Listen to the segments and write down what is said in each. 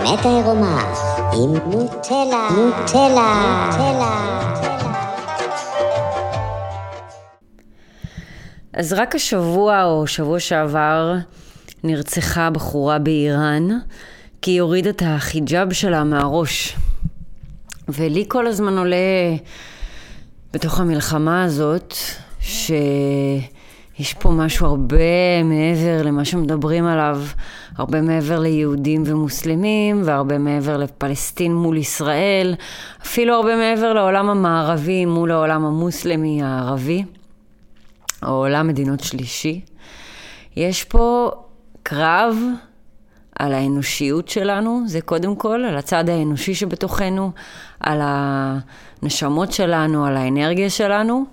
האמת העירומה עם נוטלה, נוטלה, נוטלה. אז רק השבוע או שבוע שעבר נרצחה בחורה באיראן כי היא הורידה את החיג'אב שלה מהראש. ולי כל הזמן עולה בתוך המלחמה הזאת, שיש פה משהו הרבה מעבר למה שמדברים עליו, הרבה מעבר ליהודים ומוסלמים, והרבה מעבר לפלסטין מול ישראל, אפילו הרבה מעבר לעולם המערבי מול העולם המוסלמי הערבי, או עולם מדינות שלישי. יש פה קרב על האנושיות שלנו, זה קודם כל, על הצד האנושי שבתוכנו, על הנשמות שלנו, על האנרגיה שלנו,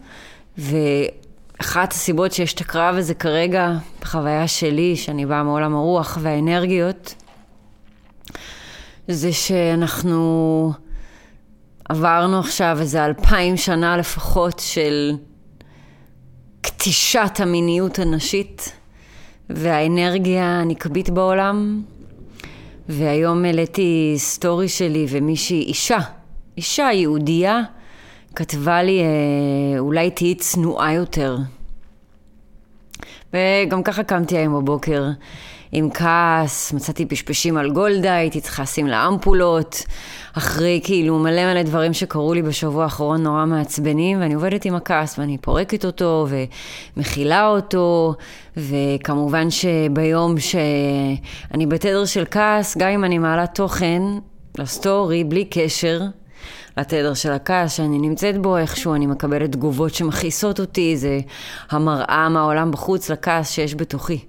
ואחת הסיבות שיש את הקרב הזה כרגע, בחוויה שלי, שאני באה מעולם הרוח והאנרגיות, זה שאנחנו עברנו עכשיו איזה אלפיים שנה לפחות של כתישת המיניות הנשית והאנרגיה הנקבית בעולם. והיום העליתי סטורי שלי ומישהי, אישה, אישה יהודייה, כתבה לי, אה, אולי תהיי צנועה יותר. וגם ככה קמתי היום בבוקר עם כעס, מצאתי פשפשים על גולדה, הייתי צריכה לשים לה אמפולות, אחרי כאילו מלא מלא דברים שקרו לי בשבוע האחרון נורא מעצבנים, ואני עובדת עם הכעס ואני פורקת אותו ומכילה אותו, וכמובן שביום שאני בתדר של כעס, גם אם אני מעלה תוכן לסטורי, בלי קשר, לתדר של הכעס שאני נמצאת בו, איכשהו אני מקבלת תגובות שמכעיסות אותי, זה המראה מהעולם בחוץ לכעס שיש בתוכי.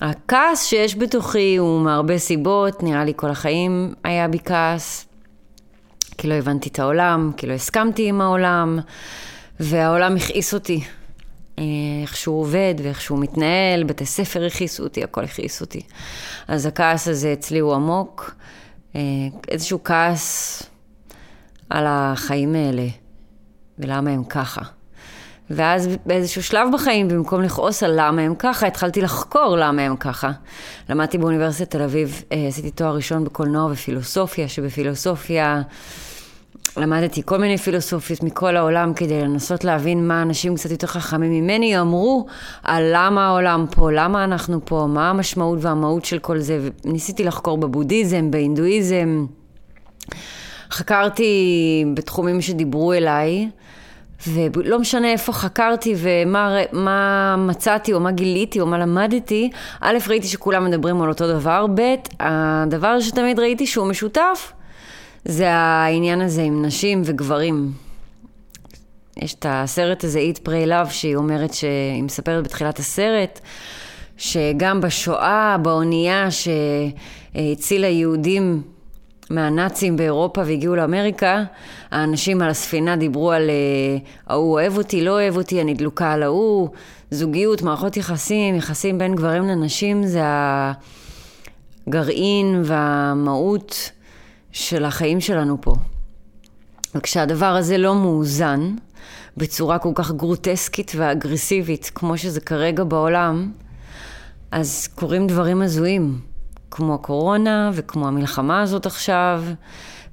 הכעס שיש בתוכי הוא מהרבה סיבות, נראה לי כל החיים היה בי כעס, כי לא הבנתי את העולם, כי לא הסכמתי עם העולם, והעולם הכעיס אותי. אה, איך שהוא עובד ואיך שהוא מתנהל, בתי ספר הכעיסו אותי, הכל הכעיס אותי. אז הכעס הזה אצלי הוא עמוק, אה, איזשהו כעס על החיים האלה, ולמה הם ככה. ואז באיזשהו שלב בחיים, במקום לכעוס על למה הם ככה, התחלתי לחקור למה הם ככה. למדתי באוניברסיטת תל אביב, אה, עשיתי תואר ראשון בקולנוע ופילוסופיה, שבפילוסופיה למדתי כל מיני פילוסופיות מכל העולם כדי לנסות להבין מה אנשים קצת יותר חכמים ממני אמרו על למה העולם פה, למה אנחנו פה, מה המשמעות והמהות של כל זה. וניסיתי לחקור בבודהיזם, בהינדואיזם. חקרתי בתחומים שדיברו אליי. ולא משנה איפה חקרתי ומה מצאתי או מה גיליתי או מה למדתי, א', ראיתי שכולם מדברים על אותו דבר, ב', הדבר שתמיד ראיתי שהוא משותף, זה העניין הזה עם נשים וגברים. יש את הסרט הזה, Eat Pray Love, שהיא אומרת, שהיא מספרת בתחילת הסרט, שגם בשואה, באונייה שהצילה יהודים מהנאצים באירופה והגיעו לאמריקה, האנשים על הספינה דיברו על אה, ההוא אוהב אותי, לא אוהב אותי, אני דלוקה על ההוא, זוגיות, מערכות יחסים, יחסים בין גברים לנשים, זה הגרעין והמהות של החיים שלנו פה. וכשהדבר הזה לא מאוזן, בצורה כל כך גרוטסקית ואגרסיבית, כמו שזה כרגע בעולם, אז קורים דברים הזויים. כמו הקורונה וכמו המלחמה הזאת עכשיו,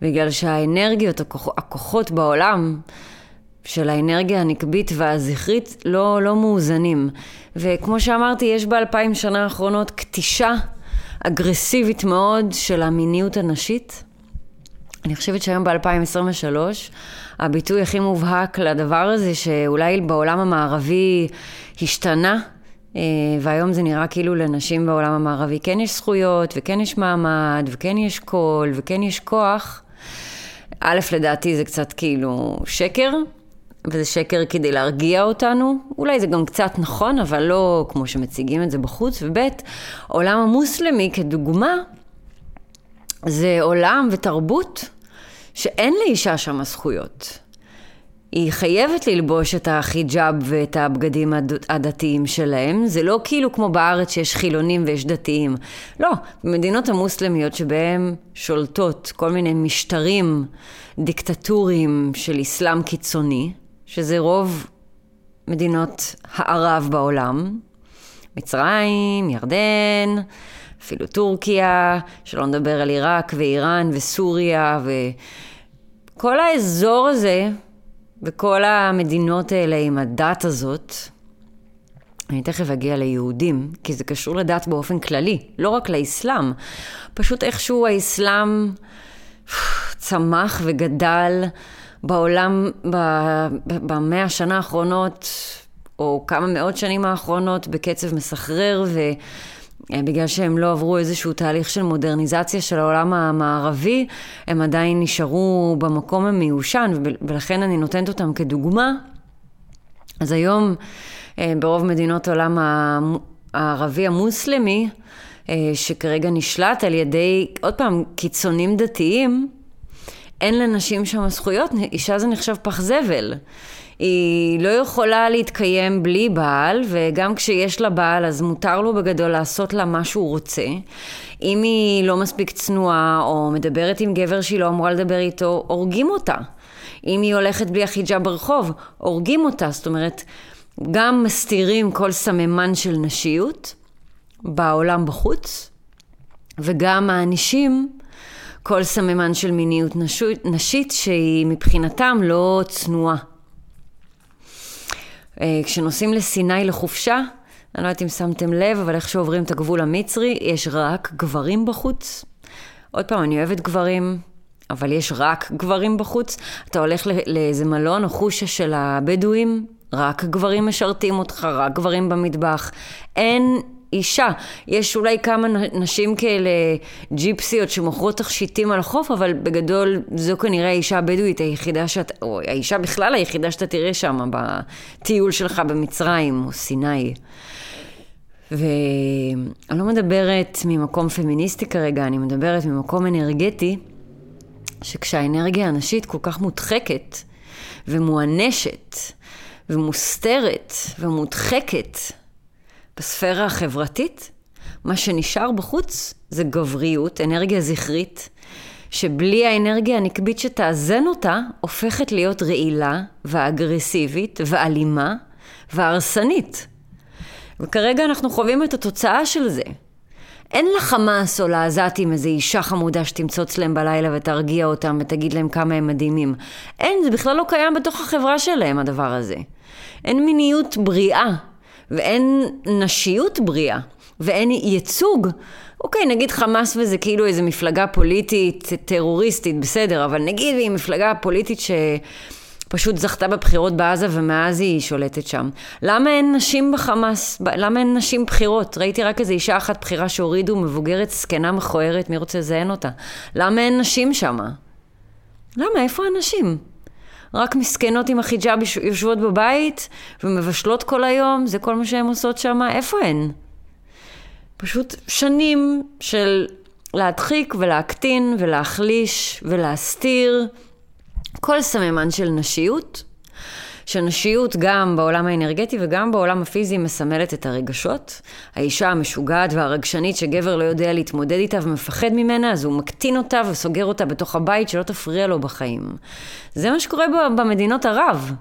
בגלל שהאנרגיות, הכוח, הכוחות בעולם של האנרגיה הנקבית והזכרית לא, לא מאוזנים. וכמו שאמרתי, יש באלפיים שנה האחרונות כתישה אגרסיבית מאוד של המיניות הנשית. אני חושבת שהיום ב-2023 הביטוי הכי מובהק לדבר הזה, שאולי בעולם המערבי השתנה, והיום זה נראה כאילו לנשים בעולם המערבי כן יש זכויות, וכן יש מעמד, וכן יש קול, וכן יש כוח. א', לדעתי זה קצת כאילו שקר, וזה שקר כדי להרגיע אותנו. אולי זה גם קצת נכון, אבל לא כמו שמציגים את זה בחוץ. וב', עולם המוסלמי כדוגמה, זה עולם ותרבות שאין לאישה שם זכויות. היא חייבת ללבוש את החיג'אב ואת הבגדים הדתיים שלהם. זה לא כאילו כמו בארץ שיש חילונים ויש דתיים. לא, במדינות המוסלמיות שבהן שולטות כל מיני משטרים דיקטטוריים של אסלאם קיצוני, שזה רוב מדינות הערב בעולם, מצרים, ירדן, אפילו טורקיה, שלא נדבר על עיראק ואיראן וסוריה וכל האזור הזה וכל המדינות האלה עם הדת הזאת. אני תכף אגיע ליהודים, כי זה קשור לדת באופן כללי, לא רק לאסלאם. פשוט איכשהו האסלאם צמח וגדל בעולם במאה השנה האחרונות, או כמה מאות שנים האחרונות, בקצב מסחרר, ובגלל שהם לא עברו איזשהו תהליך של מודרניזציה של העולם המערבי, הם עדיין נשארו במקום המיושן, ולכן אני נותנת אותם כדוגמה. אז היום, אה, ברוב מדינות העולם הערבי המוסלמי, אה, שכרגע נשלט על ידי, עוד פעם, קיצונים דתיים, אין לנשים שם זכויות, אישה זה נחשב פח זבל. היא לא יכולה להתקיים בלי בעל, וגם כשיש לה בעל אז מותר לו בגדול לעשות לה מה שהוא רוצה. אם היא לא מספיק צנועה, או מדברת עם גבר שהיא לא אמורה לדבר איתו, הורגים אותה. אם היא הולכת בלי החיג'אב ברחוב, הורגים אותה. זאת אומרת, גם מסתירים כל סממן של נשיות בעולם בחוץ, וגם מענישים כל סממן של מיניות נשית, שהיא מבחינתם לא צנועה. אה, כשנוסעים לסיני לחופשה, אני לא יודעת אם שמתם לב, אבל איך שעוברים את הגבול המצרי, יש רק גברים בחוץ. עוד פעם, אני אוהבת גברים, אבל יש רק גברים בחוץ. אתה הולך לאיזה מלון או חושה של הבדואים, רק גברים משרתים אותך, רק גברים במטבח. אין אישה. יש אולי כמה נשים כאלה ג'יפסיות שמוכרות תכשיטים על החוף, אבל בגדול זו כנראה האישה הבדואית היחידה שאת, או האישה בכלל היחידה שאתה תראה שם בטיול שלך במצרים או סיני. ואני לא מדברת ממקום פמיניסטי כרגע, אני מדברת ממקום אנרגטי, שכשהאנרגיה הנשית כל כך מודחקת ומואנשת ומוסתרת ומודחקת, בספירה החברתית, מה שנשאר בחוץ זה גבריות, אנרגיה זכרית, שבלי האנרגיה הנקבית שתאזן אותה, הופכת להיות רעילה ואגרסיבית ואלימה והרסנית. וכרגע אנחנו חווים את התוצאה של זה. אין לחמאס או לעזתים איזו אישה חמודה שתמצוץ להם בלילה ותרגיע אותם ותגיד להם כמה הם מדהימים. אין, זה בכלל לא קיים בתוך החברה שלהם, הדבר הזה. אין מיניות בריאה ואין נשיות בריאה, ואין ייצוג. אוקיי, נגיד חמאס וזה כאילו איזו מפלגה פוליטית טרוריסטית, בסדר, אבל נגיד והיא מפלגה פוליטית שפשוט זכתה בבחירות בעזה ומאז היא שולטת שם. למה אין נשים בחמאס? למה אין נשים בכירות? ראיתי רק איזו אישה אחת בכירה שהורידו, מבוגרת, זקנה מכוערת, מי רוצה לזיין אותה? למה אין נשים שם? למה? איפה הנשים? רק מסכנות עם החיג'אב יושבות בבית ומבשלות כל היום, זה כל מה שהן עושות שם, איפה הן? פשוט שנים של להדחיק ולהקטין ולהחליש ולהסתיר כל סממן של נשיות, שנשיות גם בעולם האנרגטי וגם בעולם הפיזי מסמלת את הרגשות. האישה המשוגעת והרגשנית שגבר לא יודע להתמודד איתה ומפחד ממנה, אז הוא מקטין אותה וסוגר אותה בתוך הבית שלא תפריע לו בחיים. זה מה שקורה במדינות ערב.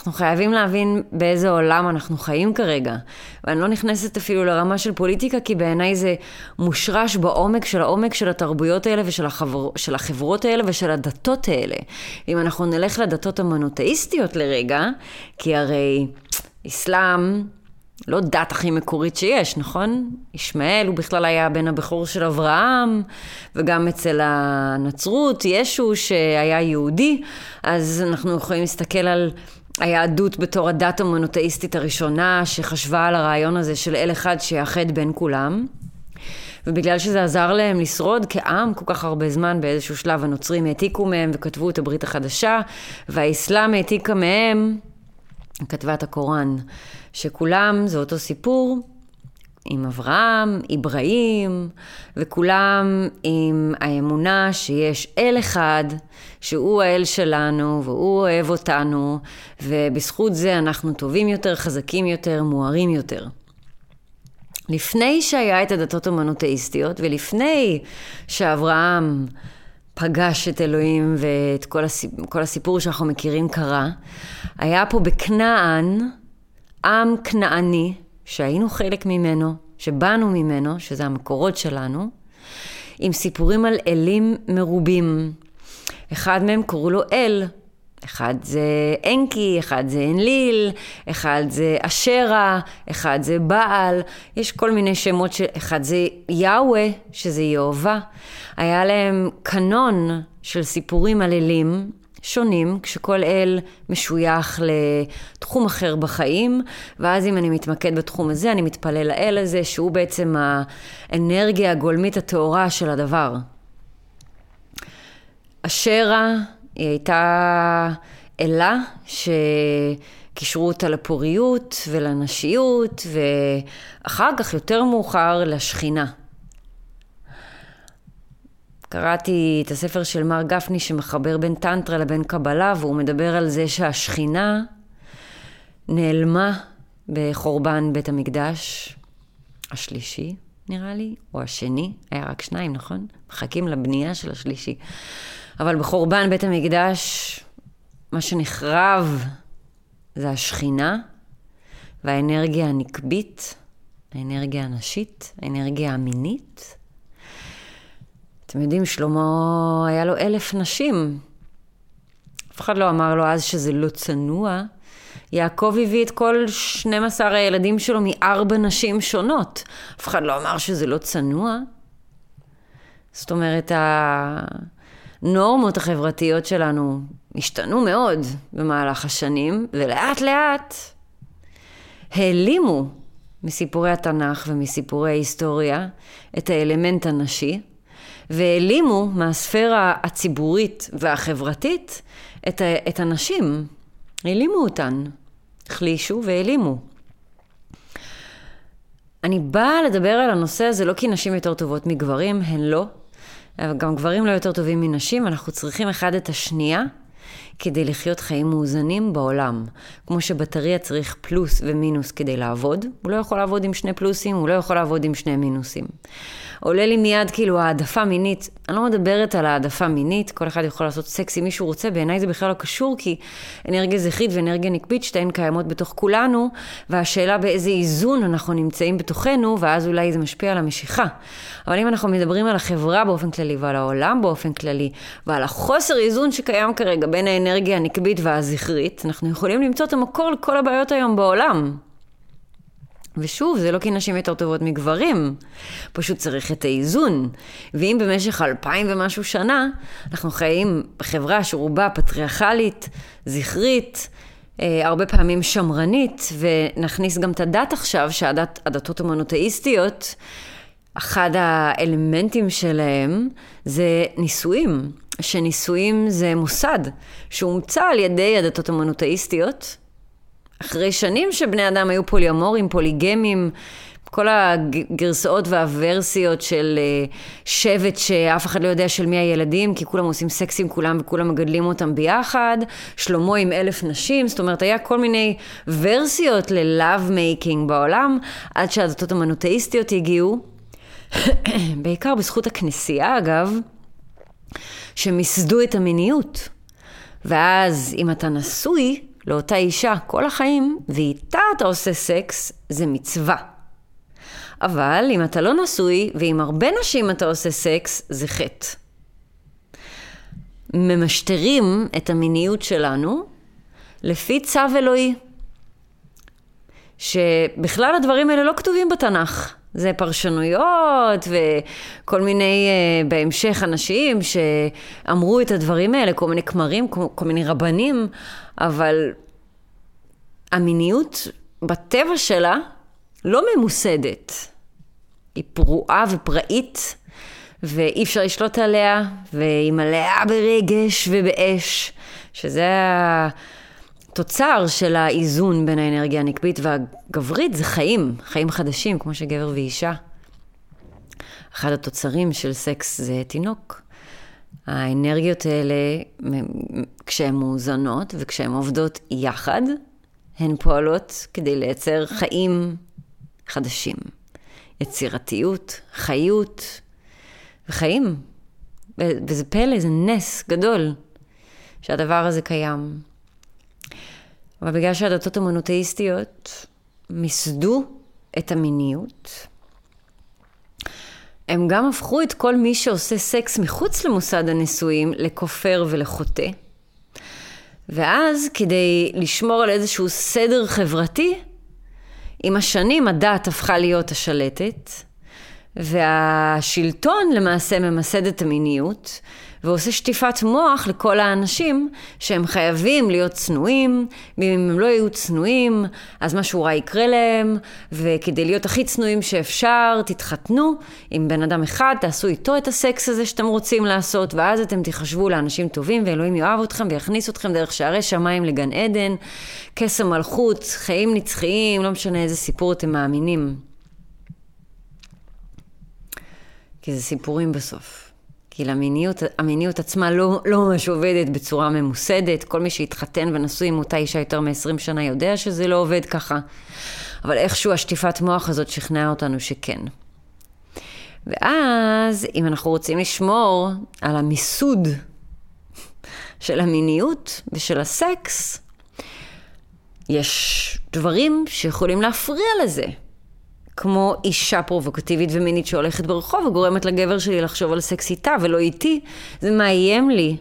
אנחנו חייבים להבין באיזה עולם אנחנו חיים כרגע. ואני לא נכנסת אפילו לרמה של פוליטיקה, כי בעיניי זה מושרש בעומק של העומק של התרבויות האלה ושל החבר... של החברות האלה ושל הדתות האלה. אם אנחנו נלך לדתות המונותאיסטיות לרגע, כי הרי אסלאם לא דת הכי מקורית שיש, נכון? ישמעאל הוא בכלל היה בן הבכור של אברהם, וגם אצל הנצרות, ישו שהיה יהודי, אז אנחנו יכולים להסתכל על היהדות בתור הדת המונותאיסטית הראשונה שחשבה על הרעיון הזה של אל אחד שיאחד בין כולם. ובגלל שזה עזר להם לשרוד כעם כל כך הרבה זמן, באיזשהו שלב הנוצרים העתיקו מהם וכתבו את הברית החדשה, והאסלאם העתיקה מהם, כתבה את הקוראן, שכולם זה אותו סיפור, עם אברהם, אברהים, וכולם עם האמונה שיש אל אחד, שהוא האל שלנו, והוא אוהב אותנו, ובזכות זה אנחנו טובים יותר, חזקים יותר, מוארים יותר. לפני שהיה את הדתות המונותאיסטיות, ולפני שאברהם פגש את אלוהים ואת כל הסיפור, כל הסיפור שאנחנו מכירים קרה, היה פה בכנען עם כנעני, שהיינו חלק ממנו, שבאנו ממנו, שזה המקורות שלנו, עם סיפורים על אלים מרובים. אחד מהם קראו לו אל, אחד זה אנקי, אחד זה אנליל, אחד זה אשרה, אחד זה בעל, יש כל מיני שמות, ש... אחד זה יאווה, שזה יהובה. היה להם קנון של סיפורים על אלים שונים, כשכל אל משוייך לתחום אחר בחיים, ואז אם אני מתמקד בתחום הזה, אני מתפלל לאל הזה, שהוא בעצם האנרגיה הגולמית הטהורה של הדבר. אשרה היא הייתה אלה שקישרו אותה לפוריות ולנשיות, ואחר כך, יותר מאוחר, לשכינה. קראתי את הספר של מר גפני שמחבר בין טנטרה לבין קבלה, והוא מדבר על זה שהשכינה נעלמה בחורבן בית המקדש השלישי, נראה לי, או השני, היה רק שניים, נכון? מחכים לבנייה של השלישי. אבל בחורבן בית המקדש, מה שנחרב זה השכינה והאנרגיה הנקבית, האנרגיה הנשית, האנרגיה המינית. אתם יודעים, שלמה היה לו אלף נשים. אף אחד לא אמר לו אז שזה לא צנוע. יעקב הביא את כל 12 הילדים שלו מארבע נשים שונות. אף אחד לא אמר שזה לא צנוע. זאת אומרת, הנורמות החברתיות שלנו השתנו מאוד במהלך השנים, ולאט לאט העלימו מסיפורי התנ"ך ומסיפורי ההיסטוריה את האלמנט הנשי, והעלימו מהספירה הציבורית והחברתית את, את הנשים. העלימו אותן, החלישו והעלימו. אני באה לדבר על הנושא הזה לא כי נשים יותר טובות מגברים, הן לא. גם גברים לא יותר טובים מנשים, אנחנו צריכים אחד את השנייה כדי לחיות חיים מאוזנים בעולם. כמו שבטריה צריך פלוס ומינוס כדי לעבוד, הוא לא יכול לעבוד עם שני פלוסים, הוא לא יכול לעבוד עם שני מינוסים. עולה לי מיד כאילו העדפה מינית. אני לא מדברת על העדפה מינית, כל אחד יכול לעשות סקס אם מישהו רוצה, בעיניי זה בכלל לא קשור, כי אנרגיה זכרית ואנרגיה נקבית, שתיהן קיימות בתוך כולנו, והשאלה באיזה איזון אנחנו נמצאים בתוכנו, ואז אולי זה משפיע על המשיכה. אבל אם אנחנו מדברים על החברה באופן כללי ועל העולם באופן כללי, ועל החוסר איזון שקיים כרגע בין האנרגיה הנקבית והזכרית, אנחנו יכולים למצוא את המקור לכל הבעיות היום בעולם. ושוב, זה לא כי נשים יותר טובות מגברים, פשוט צריך את האיזון. ואם במשך אלפיים ומשהו שנה, אנחנו חיים בחברה שרובה פטריארכלית, זכרית, אה, הרבה פעמים שמרנית, ונכניס גם את הדת עכשיו, שהדתות המונותאיסטיות, אחד האלמנטים שלהם זה נישואים, שנישואים זה מוסד שהומצא על ידי הדתות המונותאיסטיות, אחרי שנים שבני אדם היו פוליאמורים, פוליגמים, כל הגרסאות והוורסיות של אה, שבט שאף אחד לא יודע של מי הילדים, כי כולם עושים סקס עם כולם וכולם מגדלים אותם ביחד, שלמה עם אלף נשים, זאת אומרת, היה כל מיני ורסיות ל love making בעולם, עד שהדתות המונותאיסטיות הגיעו, בעיקר בזכות הכנסייה אגב, שמיסדו את המיניות. ואז אם אתה נשוי, לאותה אישה כל החיים, ואיתה אתה עושה סקס, זה מצווה. אבל אם אתה לא נשוי, ועם הרבה נשים אתה עושה סקס, זה חטא. ממשטרים את המיניות שלנו לפי צו אלוהי. שבכלל הדברים האלה לא כתובים בתנ"ך. זה פרשנויות וכל מיני, uh, בהמשך אנשים שאמרו את הדברים האלה, כל מיני כמרים, כל מיני רבנים, אבל המיניות בטבע שלה לא ממוסדת. היא פרועה ופראית, ואי אפשר לשלוט עליה, והיא מלאה ברגש ובאש, שזה התוצר של האיזון בין האנרגיה הנקבית והגברית, זה חיים, חיים חדשים, כמו שגבר ואישה. אחד התוצרים של סקס זה תינוק. האנרגיות האלה, כשהן מאוזנות וכשהן עובדות יחד, הן פועלות כדי לייצר חיים חדשים. יצירתיות, חיות וחיים. וזה פלא, זה נס גדול שהדבר הזה קיים. אבל בגלל שהדתות המונותאיסטיות מיסדו את המיניות, הם גם הפכו את כל מי שעושה סקס מחוץ למוסד הנישואים לכופר ולחוטא. ואז כדי לשמור על איזשהו סדר חברתי, עם השנים הדת הפכה להיות השלטת, והשלטון למעשה ממסד את המיניות, ועושה שטיפת מוח לכל האנשים שהם חייבים להיות צנועים, ואם הם לא יהיו צנועים, אז משהו רע יקרה להם, וכדי להיות הכי צנועים שאפשר, תתחתנו עם בן אדם אחד, תעשו איתו את הסקס הזה שאתם רוצים לעשות, ואז אתם תיחשבו לאנשים טובים, ואלוהים יאהב אתכם ויכניס אתכם דרך שערי שמיים לגן עדן, קסם מלכות, חיים נצחיים, לא משנה איזה סיפור אתם מאמינים. כי זה סיפורים בסוף. כי למיניות, המיניות עצמה לא, לא ממש עובדת בצורה ממוסדת. כל מי שהתחתן ונשוי עם אותה אישה יותר מ-20 שנה יודע שזה לא עובד ככה. אבל איכשהו השטיפת מוח הזאת שכנעה אותנו שכן. ואז, אם אנחנו רוצים לשמור על המיסוד של המיניות ושל הסקס, יש דברים שיכולים להפריע לזה. כמו אישה פרובוקטיבית ומינית שהולכת ברחוב וגורמת לגבר שלי לחשוב על סקס איתה ולא איתי, זה מאיים לי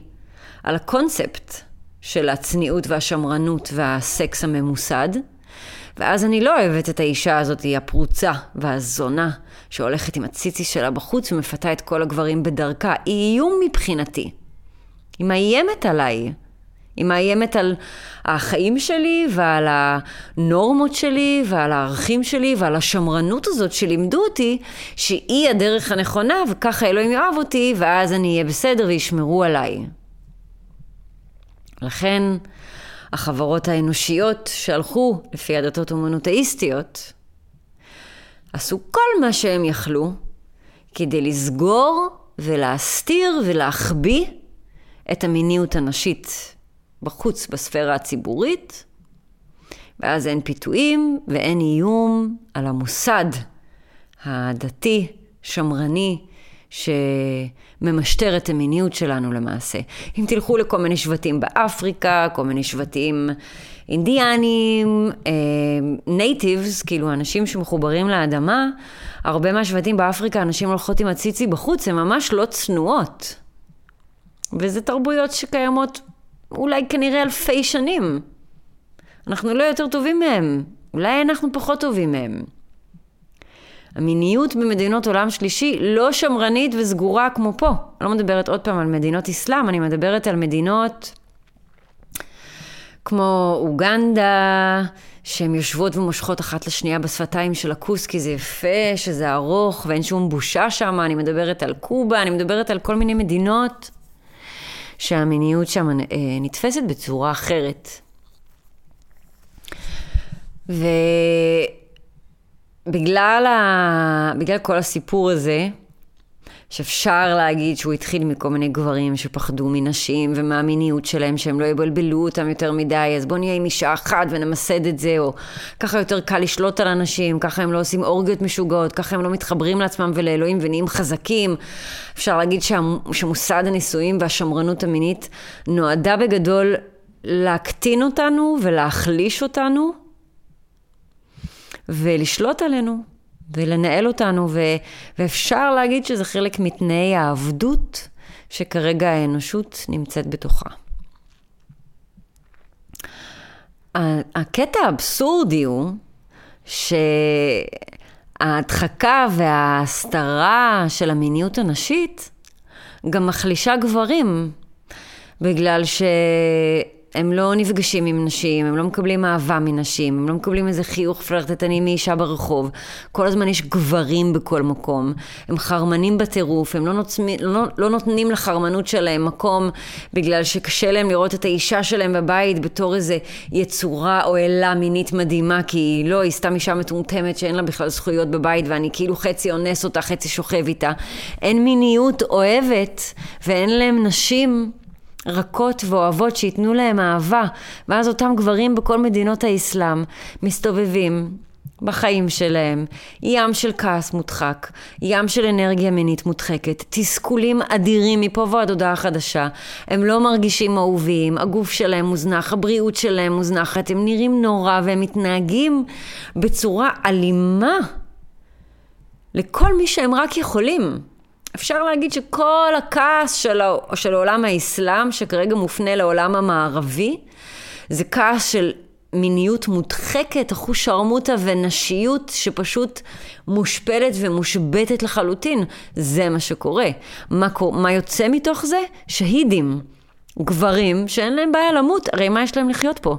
על הקונספט של הצניעות והשמרנות והסקס הממוסד. ואז אני לא אוהבת את האישה הזאת, היא הפרוצה והזונה, שהולכת עם הציצי שלה בחוץ ומפתה את כל הגברים בדרכה. היא איום מבחינתי. היא מאיימת עליי. היא מאיימת על החיים שלי ועל הנורמות שלי ועל הערכים שלי ועל השמרנות הזאת שלימדו אותי שהיא הדרך הנכונה וככה אלוהים יאהב אותי ואז אני אהיה בסדר וישמרו עליי. לכן החברות האנושיות שהלכו לפי הדתות המונותאיסטיות עשו כל מה שהם יכלו כדי לסגור ולהסתיר ולהחביא את המיניות הנשית בחוץ בספירה הציבורית, ואז אין פיתויים ואין איום על המוסד הדתי, שמרני, שממשטר את המיניות שלנו למעשה. אם תלכו לכל מיני שבטים באפריקה, כל מיני שבטים אינדיאנים, נייטיבס, אה, כאילו אנשים שמחוברים לאדמה, הרבה מהשבטים באפריקה, אנשים הולכות עם הציצי בחוץ, הן ממש לא צנועות. וזה תרבויות שקיימות אולי כנראה אלפי שנים. אנחנו לא יותר טובים מהם, אולי אנחנו פחות טובים מהם. המיניות במדינות עולם שלישי לא שמרנית וסגורה כמו פה. אני לא מדברת עוד פעם על מדינות אסלאם, אני מדברת על מדינות כמו אוגנדה, שהן יושבות ומושכות אחת לשנייה בשפתיים של הכוס, כי זה יפה, שזה ארוך ואין שום בושה שם. אני מדברת על קובה, אני מדברת על כל מיני מדינות שהמיניות שם אה, נתפסת בצורה אחרת. ובגלל ה... כל הסיפור הזה, שאפשר להגיד שהוא התחיל מכל מיני גברים שפחדו מנשים ומהמיניות שלהם, שהם לא יבלבלו אותם יותר מדי, אז בואו נהיה עם אישה אחת ונמסד את זה, או ככה יותר קל לשלוט על אנשים, ככה הם לא עושים אורגיות משוגעות, ככה הם לא מתחברים לעצמם ולאלוהים ונהיים חזקים. אפשר להגיד שמוסד הנישואים והשמרנות המינית נועדה בגדול להקטין אותנו ולהחליש אותנו ולשלוט עלינו. ולנהל אותנו, ו, ואפשר להגיד שזה חלק מתנאי העבדות שכרגע האנושות נמצאת בתוכה. הקטע האבסורדי הוא שההדחקה וההסתרה של המיניות הנשית גם מחלישה גברים, בגלל ש... הם לא נפגשים עם נשים, הם לא מקבלים אהבה מנשים, הם לא מקבלים איזה חיוך פלרטטני מאישה ברחוב. כל הזמן יש גברים בכל מקום. הם חרמנים בטירוף, הם לא, נוצמי, לא, לא נותנים לחרמנות שלהם מקום בגלל שקשה להם לראות את האישה שלהם בבית בתור איזה יצורה או אלה מינית מדהימה, כי היא לא, היא סתם אישה מטומטמת שאין לה בכלל זכויות בבית ואני כאילו חצי אונס אותה, חצי שוכב איתה. אין מיניות אוהבת ואין להם נשים רכות ואוהבות שייתנו להם אהבה, ואז אותם גברים בכל מדינות האסלאם מסתובבים בחיים שלהם, ים של כעס מודחק, ים של אנרגיה מינית מודחקת, תסכולים אדירים מפה ועד הודעה חדשה. הם לא מרגישים אהובים, הגוף שלהם מוזנח, הבריאות שלהם מוזנחת, הם נראים נורא והם מתנהגים בצורה אלימה לכל מי שהם רק יכולים. אפשר להגיד שכל הכעס של, של עולם האסלאם, שכרגע מופנה לעולם המערבי, זה כעס של מיניות מודחקת, אחוש שרמוטה ונשיות שפשוט מושפלת ומושבתת לחלוטין. זה מה שקורה. מה, מה יוצא מתוך זה? שהידים. גברים שאין להם בעיה למות, הרי מה יש להם לחיות פה?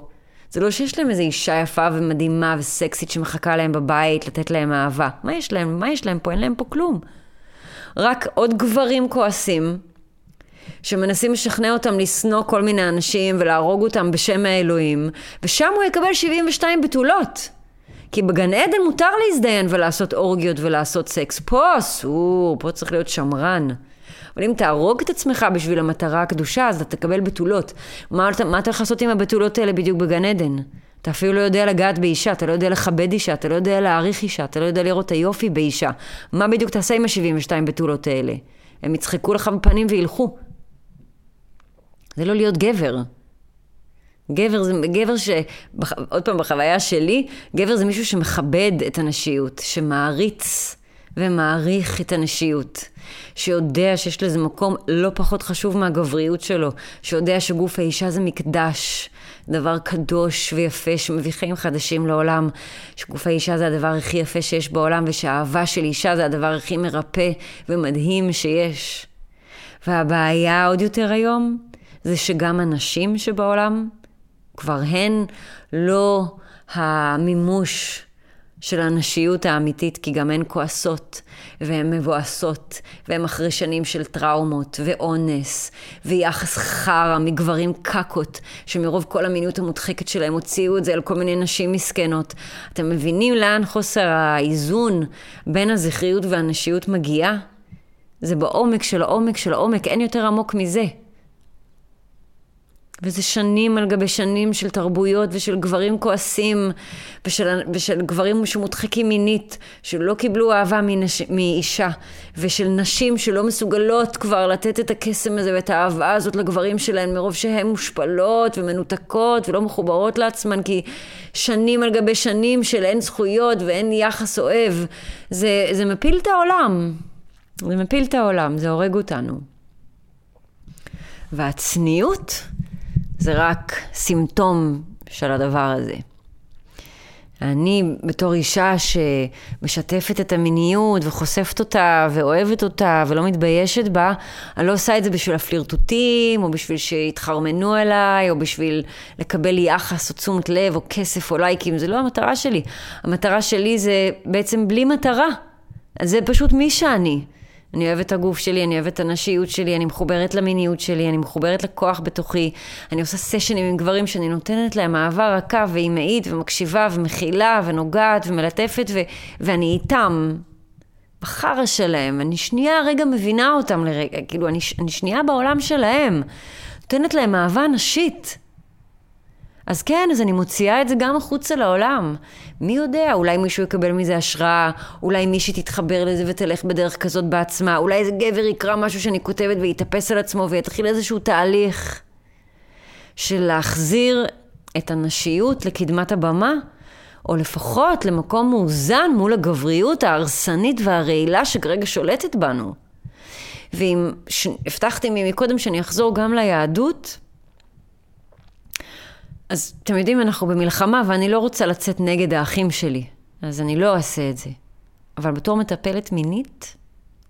זה לא שיש להם איזו אישה יפה ומדהימה וסקסית שמחכה להם בבית לתת להם אהבה. מה יש להם? מה יש להם פה? אין להם פה כלום. רק עוד גברים כועסים, שמנסים לשכנע אותם לשנוא כל מיני אנשים ולהרוג אותם בשם האלוהים, ושם הוא יקבל 72 בתולות. כי בגן עדן מותר להזדיין ולעשות אורגיות ולעשות סקס. פה אסור, פה צריך להיות שמרן. אבל אם תהרוג את עצמך בשביל המטרה הקדושה, אז אתה תקבל בתולות. מה, מה אתה הולך לעשות עם הבתולות האלה בדיוק בגן עדן? אתה אפילו לא יודע לגעת באישה, אתה לא יודע לכבד אישה, אתה לא יודע להעריך אישה, אתה לא יודע לראות את היופי באישה. מה בדיוק תעשה עם ה-72 בתולות האלה? הם יצחקו לך בפנים וילכו. זה לא להיות גבר. גבר זה גבר ש... עוד פעם, בחוויה שלי, גבר זה מישהו שמכבד את הנשיות, שמעריץ ומעריך את הנשיות, שיודע שיש לזה מקום לא פחות חשוב מהגבריות שלו, שיודע שגוף האישה זה מקדש, דבר קדוש ויפה שמביא חיים חדשים לעולם, שגוף האישה זה הדבר הכי יפה שיש בעולם, ושהאהבה של אישה זה הדבר הכי מרפא ומדהים שיש. והבעיה עוד יותר היום, זה שגם הנשים שבעולם, כבר הן לא המימוש של הנשיות האמיתית, כי גם הן כועסות, והן מבואסות, והן אחרי שנים של טראומות, ואונס, ויחס חרא מגברים קקות, שמרוב כל המיניות המודחקת שלהם הוציאו את זה על כל מיני נשים מסכנות. אתם מבינים לאן חוסר האיזון בין הזכריות והנשיות מגיעה? זה בעומק של העומק של העומק, אין יותר עמוק מזה. וזה שנים על גבי שנים של תרבויות ושל גברים כועסים ושל, ושל גברים שמודחקים מינית, שלא קיבלו אהבה מנש, מאישה, ושל נשים שלא מסוגלות כבר לתת את הקסם הזה ואת האהבה הזאת לגברים שלהן מרוב שהן מושפלות ומנותקות ולא מחוברות לעצמן, כי שנים על גבי שנים של אין זכויות ואין יחס אוהב, זה, זה מפיל את העולם. זה מפיל את העולם, זה הורג אותנו. והצניעות זה רק סימפטום של הדבר הזה. אני בתור אישה שמשתפת את המיניות וחושפת אותה ואוהבת אותה ולא מתביישת בה, אני לא עושה את זה בשביל הפלירטוטים, או בשביל שיתחרמנו אליי, או בשביל לקבל יחס או תשומת לב או כסף או לייקים, זה לא המטרה שלי. המטרה שלי זה בעצם בלי מטרה. זה פשוט מי שאני. אני אוהבת את הגוף שלי, אני אוהבת את הנשיות שלי, אני מחוברת למיניות שלי, אני מחוברת לכוח בתוכי. אני עושה סשנים עם גברים שאני נותנת להם אהבה רכה ואימהית ומקשיבה ומכילה ונוגעת ומלטפת ו- ואני איתם. בחרא שלהם, אני שנייה רגע מבינה אותם לרגע, כאילו אני, אני שנייה בעולם שלהם. נותנת להם אהבה נשית. אז כן, אז אני מוציאה את זה גם החוצה לעולם. מי יודע, אולי מישהו יקבל מזה השראה, אולי מישהי תתחבר לזה ותלך בדרך כזאת בעצמה, אולי איזה גבר יקרא משהו שאני כותבת ויתאפס על עצמו ויתחיל איזשהו תהליך של להחזיר את הנשיות לקדמת הבמה, או לפחות למקום מאוזן מול הגבריות ההרסנית והרעילה שכרגע שולטת בנו. ואם ש... הבטחתי מקודם שאני אחזור גם ליהדות, אז אתם יודעים, אנחנו במלחמה ואני לא רוצה לצאת נגד האחים שלי, אז אני לא אעשה את זה. אבל בתור מטפלת מינית,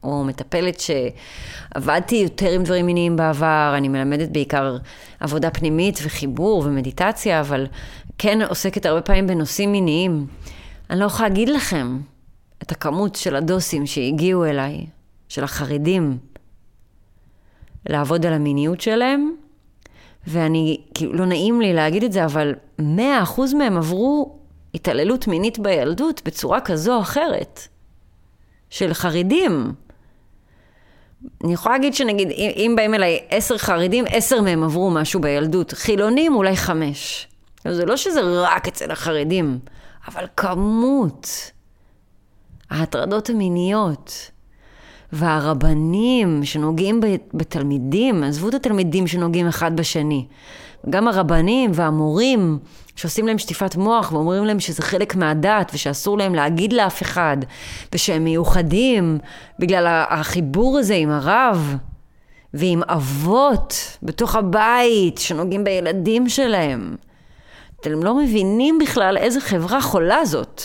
או מטפלת שעבדתי יותר עם דברים מיניים בעבר, אני מלמדת בעיקר עבודה פנימית וחיבור ומדיטציה, אבל כן עוסקת הרבה פעמים בנושאים מיניים. אני לא יכולה להגיד לכם את הכמות של הדוסים שהגיעו אליי, של החרדים, לעבוד על המיניות שלהם, ואני, כאילו, לא נעים לי להגיד את זה, אבל 100% מהם עברו התעללות מינית בילדות בצורה כזו או אחרת. של חרדים. אני יכולה להגיד שנגיד, אם, באים אליי עשר חרדים, עשר מהם עברו משהו בילדות. חילונים, אולי חמש. זה לא שזה רק אצל החרדים, אבל כמות ההטרדות המיניות, והרבנים שנוגעים בתלמידים, עזבו את התלמידים שנוגעים אחד בשני, גם הרבנים והמורים שעושים להם שטיפת מוח ואומרים להם שזה חלק מהדת ושאסור להם להגיד לאף אחד ושהם מיוחדים בגלל החיבור הזה עם הרב ועם אבות בתוך הבית שנוגעים בילדים שלהם. אתם לא מבינים בכלל איזה חברה חולה זאת.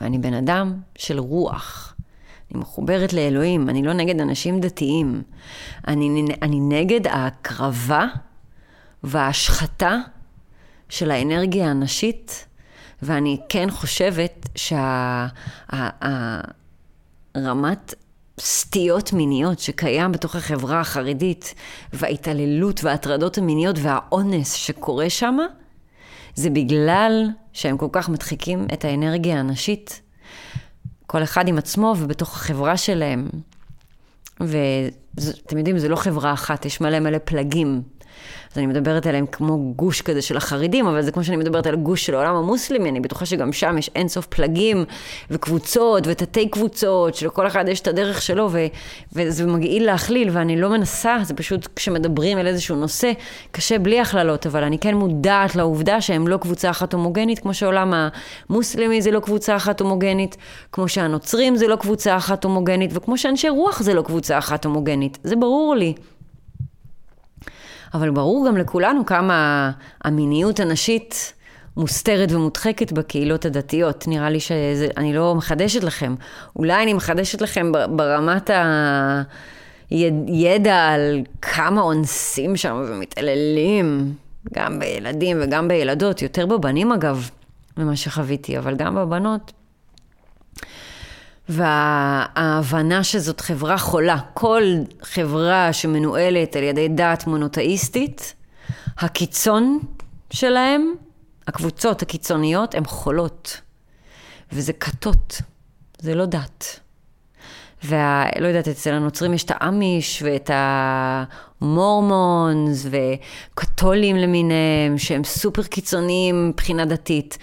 ואני בן אדם של רוח. אני מחוברת לאלוהים, אני לא נגד אנשים דתיים. אני, אני נגד ההקרבה וההשחתה של האנרגיה הנשית, ואני כן חושבת שהרמת סטיות מיניות שקיים בתוך החברה החרדית, וההתעללות וההטרדות המיניות והאונס שקורה שם, זה בגלל שהם כל כך מדחיקים את האנרגיה הנשית, כל אחד עם עצמו ובתוך החברה שלהם. ואתם יודעים, זה לא חברה אחת, יש מלא מלא פלגים. אז אני מדברת עליהם כמו גוש כזה של החרדים, אבל זה כמו שאני מדברת על גוש של העולם המוסלמי, אני בטוחה שגם שם יש אינסוף פלגים וקבוצות ותתי קבוצות, שלכל אחד יש את הדרך שלו, ו- וזה מגעיל להכליל, ואני לא מנסה, זה פשוט כשמדברים על איזשהו נושא, קשה בלי הכללות, אבל אני כן מודעת לעובדה שהם לא קבוצה אחת הומוגנית, כמו שהעולם המוסלמי זה לא קבוצה אחת הומוגנית, כמו שהנוצרים זה לא קבוצה אחת הומוגנית, וכמו שאנשי רוח זה לא קבוצה אחת הומוגנית. זה ברור לי. אבל ברור גם לכולנו כמה המיניות הנשית מוסתרת ומודחקת בקהילות הדתיות. נראה לי שאני לא מחדשת לכם. אולי אני מחדשת לכם ברמת הידע על כמה אונסים שם ומתעללים, גם בילדים וגם בילדות, יותר בבנים אגב, ממה שחוויתי, אבל גם בבנות. וההבנה שזאת חברה חולה. כל חברה שמנוהלת על ידי דת מונותאיסטית, הקיצון שלהם, הקבוצות הקיצוניות, הן חולות. וזה כתות, זה לא דת. ולא יודעת, אצל הנוצרים יש את האמיש ואת המורמונס וקתולים למיניהם, שהם סופר קיצוניים מבחינה דתית.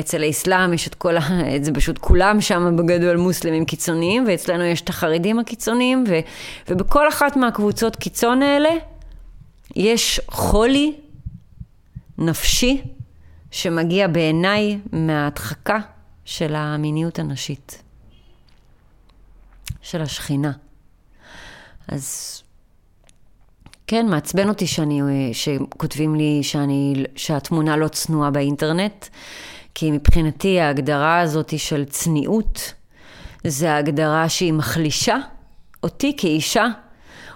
אצל האסלאם יש את כל ה... זה פשוט כולם שם בגדול מוסלמים קיצוניים, ואצלנו יש את החרדים הקיצוניים, ו... ובכל אחת מהקבוצות קיצון האלה יש חולי נפשי שמגיע בעיניי מההדחקה של המיניות הנשית. של השכינה. אז כן, מעצבן אותי שאני, שכותבים לי שאני, שהתמונה לא צנועה באינטרנט, כי מבחינתי ההגדרה הזאת של צניעות, זה הגדרה שהיא מחלישה אותי כאישה,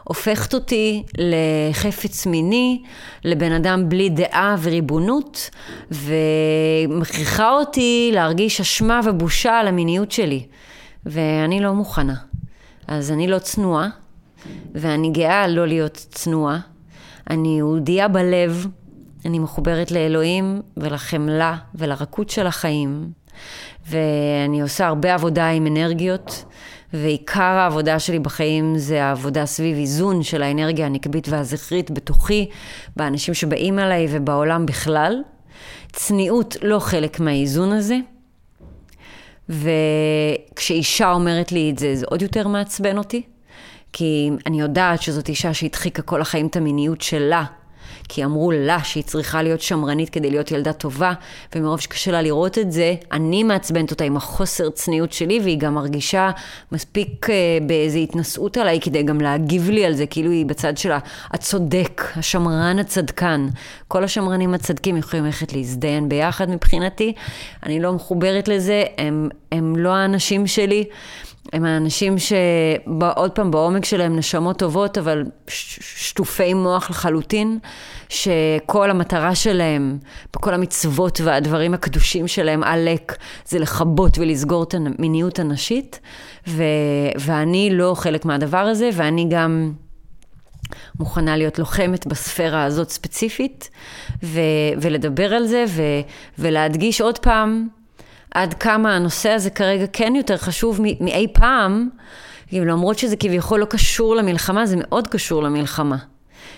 הופכת אותי לחפץ מיני, לבן אדם בלי דעה וריבונות, ומכריחה אותי להרגיש אשמה ובושה על המיניות שלי. ואני לא מוכנה. אז אני לא צנועה, ואני גאה לא להיות צנועה. אני יהודייה בלב, אני מחוברת לאלוהים ולחמלה ולרכות של החיים, ואני עושה הרבה עבודה עם אנרגיות, ועיקר העבודה שלי בחיים זה העבודה סביב איזון של האנרגיה הנקבית והזכרית בתוכי, באנשים שבאים אליי ובעולם בכלל. צניעות לא חלק מהאיזון הזה. וכשאישה אומרת לי את זה, זה עוד יותר מעצבן אותי. כי אני יודעת שזאת אישה שהדחיקה כל החיים את המיניות שלה, כי אמרו לה שהיא צריכה להיות שמרנית כדי להיות ילדה טובה, ומרוב שקשה לה לראות את זה, אני מעצבנת אותה עם החוסר צניעות שלי, והיא גם מרגישה מספיק uh, באיזו התנשאות עליי כדי גם להגיב לי על זה, כאילו היא בצד שלה הצודק, השמרן הצדקן. כל השמרנים הצדקים יכולים ללכת להזדיין ביחד מבחינתי. אני לא מחוברת לזה, הם, הם לא האנשים שלי. הם האנשים שעוד פעם בעומק שלהם נשמות טובות, אבל שטופי מוח לחלוטין, שכל המטרה שלהם, בכל המצוות והדברים הקדושים שלהם עלק, זה לכבות ולסגור את המיניות הנשית, ו- ואני לא חלק מהדבר הזה, ואני גם... מוכנה להיות לוחמת בספירה הזאת ספציפית, ו- ולדבר על זה, ו- ולהדגיש עוד פעם עד כמה הנושא הזה כרגע כן יותר חשוב מאי פעם, למרות שזה כביכול לא קשור למלחמה, זה מאוד קשור למלחמה.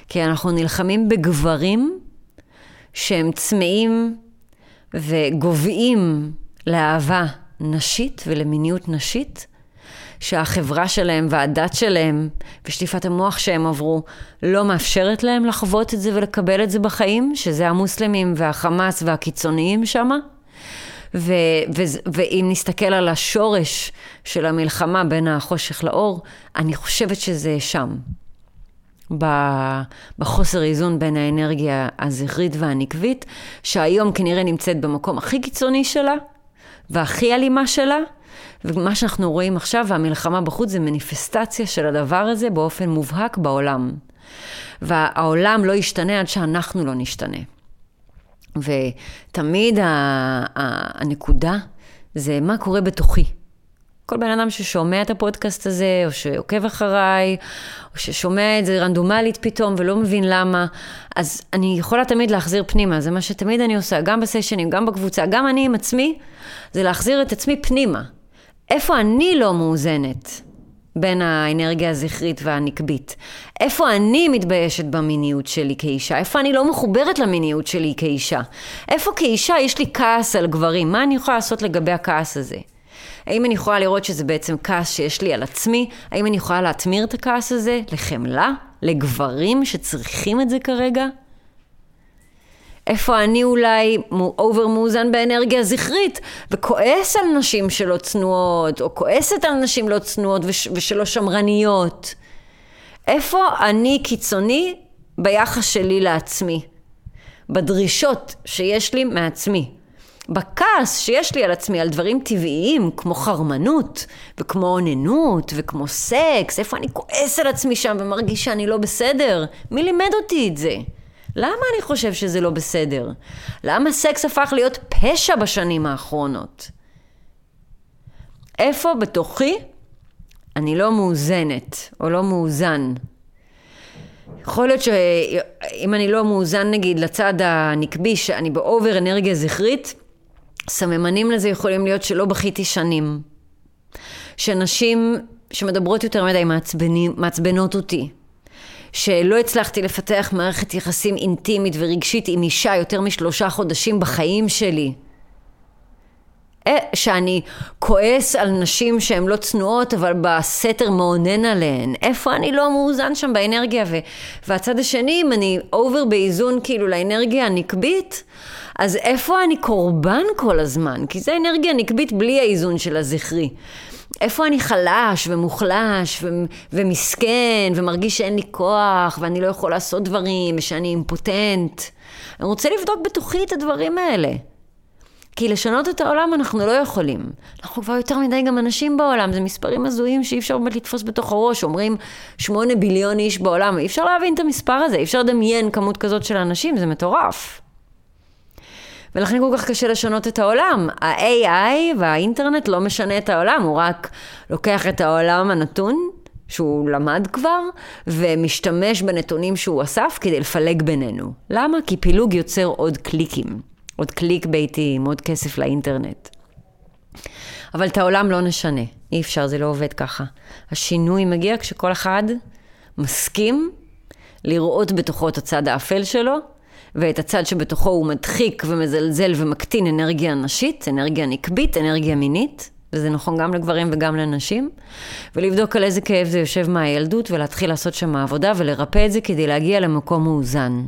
כי אנחנו נלחמים בגברים שהם צמאים וגוועים לאהבה נשית ולמיניות נשית, שהחברה שלהם והדת שלהם ושטיפת המוח שהם עברו לא מאפשרת להם לחוות את זה ולקבל את זה בחיים, שזה המוסלמים והחמאס והקיצוניים שמה. ו- ו- ואם נסתכל על השורש של המלחמה בין החושך לאור, אני חושבת שזה שם. בחוסר איזון בין האנרגיה הזכרית והנקבית, שהיום כנראה נמצאת במקום הכי קיצוני שלה והכי אלימה שלה, ומה שאנחנו רואים עכשיו, והמלחמה בחוץ, זה מניפסטציה של הדבר הזה באופן מובהק בעולם. והעולם לא ישתנה עד שאנחנו לא נשתנה. ותמיד הנקודה זה מה קורה בתוכי. כל בן אדם ששומע את הפודקאסט הזה, או שעוקב אחריי, או ששומע את זה רנדומלית פתאום ולא מבין למה, אז אני יכולה תמיד להחזיר פנימה, זה מה שתמיד אני עושה, גם בסשנים, גם בקבוצה, גם אני עם עצמי, זה להחזיר את עצמי פנימה. איפה אני לא מאוזנת בין האנרגיה הזכרית והנקבית? איפה אני מתביישת במיניות שלי כאישה? איפה אני לא מחוברת למיניות שלי כאישה? איפה כאישה יש לי כעס על גברים? מה אני יכולה לעשות לגבי הכעס הזה? האם אני יכולה לראות שזה בעצם כעס שיש לי על עצמי? האם אני יכולה להתמיר את הכעס הזה לחמלה? לגברים שצריכים את זה כרגע? איפה אני אולי over מאוזן באנרגיה זכרית, וכועס על נשים שלא צנועות, או כועסת על נשים לא צנועות וש, ושלא שמרניות. איפה אני קיצוני ביחס שלי לעצמי? בדרישות שיש לי מעצמי. בכעס שיש לי על עצמי על דברים טבעיים, כמו חרמנות, וכמו אוננות, וכמו סקס, איפה אני כועס על עצמי שם ומרגיש שאני לא בסדר? מי לימד אותי את זה? למה אני חושב שזה לא בסדר? למה סקס הפך להיות פשע בשנים האחרונות? איפה בתוכי אני לא מאוזנת, או לא מאוזן? יכול להיות שאם אני לא מאוזן נגיד לצד הנקבי, שאני ב over אנרגיה זכרית, סממנים לזה יכולים להיות שלא בכיתי שנים. שנשים שמדברות יותר מדי מעצבנות אותי. שלא הצלחתי לפתח מערכת יחסים אינטימית ורגשית עם אישה יותר משלושה חודשים בחיים שלי. אה, שאני כועס על נשים שהן לא צנועות, אבל בסתר מאונן עליהן. איפה אני לא מאוזן שם באנרגיה? ו... והצד השני, אם אני אובר באיזון כאילו לאנרגיה הנקבית, אז איפה אני קורבן כל הזמן? כי זה אנרגיה נקבית בלי האיזון של הזכרי. איפה אני חלש ומוחלש ו- ומסכן ומרגיש שאין לי כוח ואני לא יכול לעשות דברים ושאני אימפוטנט. אני רוצה לבדוק בתוכי את הדברים האלה. כי לשנות את העולם אנחנו לא יכולים. אנחנו כבר יותר מדי גם אנשים בעולם, זה מספרים הזויים שאי אפשר באמת לתפוס בתוך הראש. אומרים שמונה ביליון איש בעולם, אי אפשר להבין את המספר הזה, אי אפשר לדמיין כמות כזאת של אנשים, זה מטורף. ולכן כל כך קשה לשנות את העולם. ה-AI והאינטרנט לא משנה את העולם, הוא רק לוקח את העולם הנתון, שהוא למד כבר, ומשתמש בנתונים שהוא אסף כדי לפלג בינינו. למה? כי פילוג יוצר עוד קליקים, עוד קליק ביתיים, עוד כסף לאינטרנט. אבל את העולם לא נשנה, אי אפשר, זה לא עובד ככה. השינוי מגיע כשכל אחד מסכים לראות בתוכו את הצד האפל שלו, ואת הצד שבתוכו הוא מדחיק ומזלזל ומקטין אנרגיה נשית, אנרגיה נקבית, אנרגיה מינית, וזה נכון גם לגברים וגם לנשים, ולבדוק על איזה כאב זה יושב מהילדות ולהתחיל לעשות שם עבודה ולרפא את זה כדי להגיע למקום מאוזן.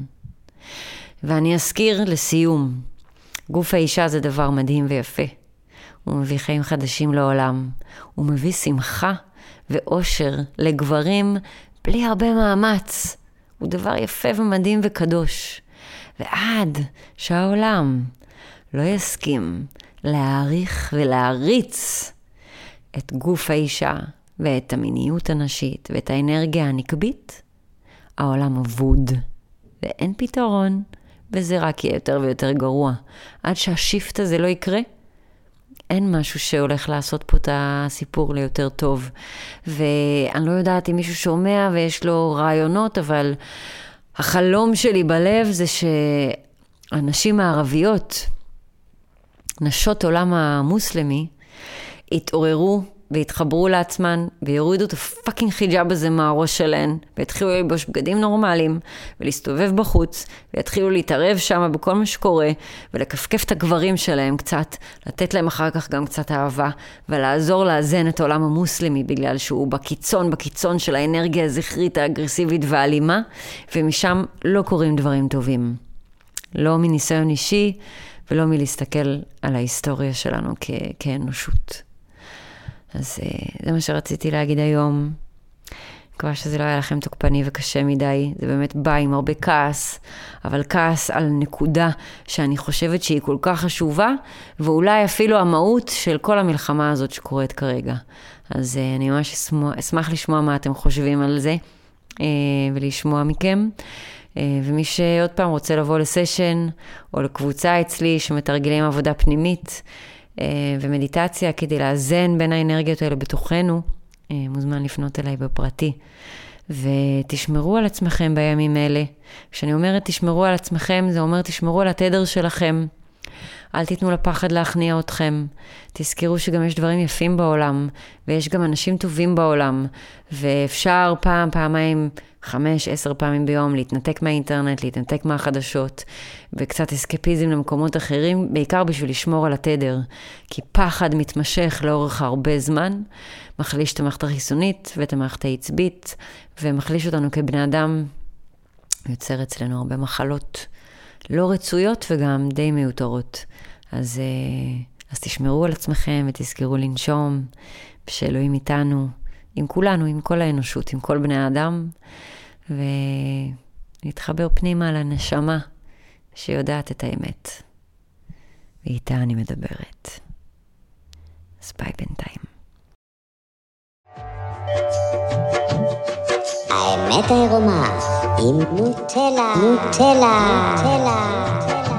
ואני אזכיר לסיום, גוף האישה זה דבר מדהים ויפה. הוא מביא חיים חדשים לעולם. הוא מביא שמחה ואושר לגברים בלי הרבה מאמץ. הוא דבר יפה ומדהים וקדוש. ועד שהעולם לא יסכים להעריך ולהריץ את גוף האישה ואת המיניות הנשית ואת האנרגיה הנקבית, העולם אבוד ואין פתרון, וזה רק יהיה יותר ויותר גרוע. עד שהשיפט הזה לא יקרה, אין משהו שהולך לעשות פה את הסיפור ליותר טוב. ואני לא יודעת אם מישהו שומע ויש לו רעיונות, אבל החלום שלי בלב זה שהנשים הערביות, נשות עולם המוסלמי, יתעוררו ויתחברו לעצמן, ויורידו את הפאקינג חיג'אב הזה מהראש שלהן, ויתחילו ללבוש בגדים נורמליים, ולהסתובב בחוץ, ויתחילו להתערב שם בכל מה שקורה, ולכפכף את הגברים שלהם קצת, לתת להם אחר כך גם קצת אהבה, ולעזור לאזן את העולם המוסלמי, בגלל שהוא בקיצון, בקיצון של האנרגיה הזכרית האגרסיבית והאלימה, ומשם לא קורים דברים טובים. לא מניסיון אישי, ולא מלהסתכל על ההיסטוריה שלנו כ- כאנושות. אז אה, זה מה שרציתי להגיד היום. מקווה שזה לא היה לכם תוקפני וקשה מדי, זה באמת בא עם הרבה כעס, אבל כעס על נקודה שאני חושבת שהיא כל כך חשובה, ואולי אפילו המהות של כל המלחמה הזאת שקורית כרגע. אז אה, אני ממש אשמח, אשמח לשמוע מה אתם חושבים על זה, אה, ולשמוע מכם. ומי שעוד פעם רוצה לבוא לסשן, או לקבוצה אצלי שמתרגלים עבודה פנימית, ומדיטציה כדי לאזן בין האנרגיות האלה בתוכנו, אה, מוזמן לפנות אליי בפרטי. ותשמרו על עצמכם בימים אלה. כשאני אומרת תשמרו על עצמכם, זה אומר תשמרו על התדר שלכם. אל תיתנו לפחד להכניע אתכם. תזכרו שגם יש דברים יפים בעולם, ויש גם אנשים טובים בעולם, ואפשר פעם, פעמיים, חמש, עשר פעמים ביום להתנתק מהאינטרנט, להתנתק מהחדשות, וקצת אסקפיזם למקומות אחרים, בעיקר בשביל לשמור על התדר. כי פחד מתמשך לאורך הרבה זמן, מחליש את המערכת החיסונית ואת המערכת העצבית, ומחליש אותנו כבני אדם, יוצר אצלנו הרבה מחלות. לא רצויות וגם די מיותרות. אז, אה, אז תשמרו על עצמכם ותזכרו לנשום, ושאלוהים איתנו, עם כולנו, עם כל האנושות, עם כל בני האדם, ולהתחבר פנימה לנשמה שיודעת את האמת. ואיתה אני מדברת. אז ביי בינתיים. האמת העירומה עם נוטלה, נוטלה, נוטלה.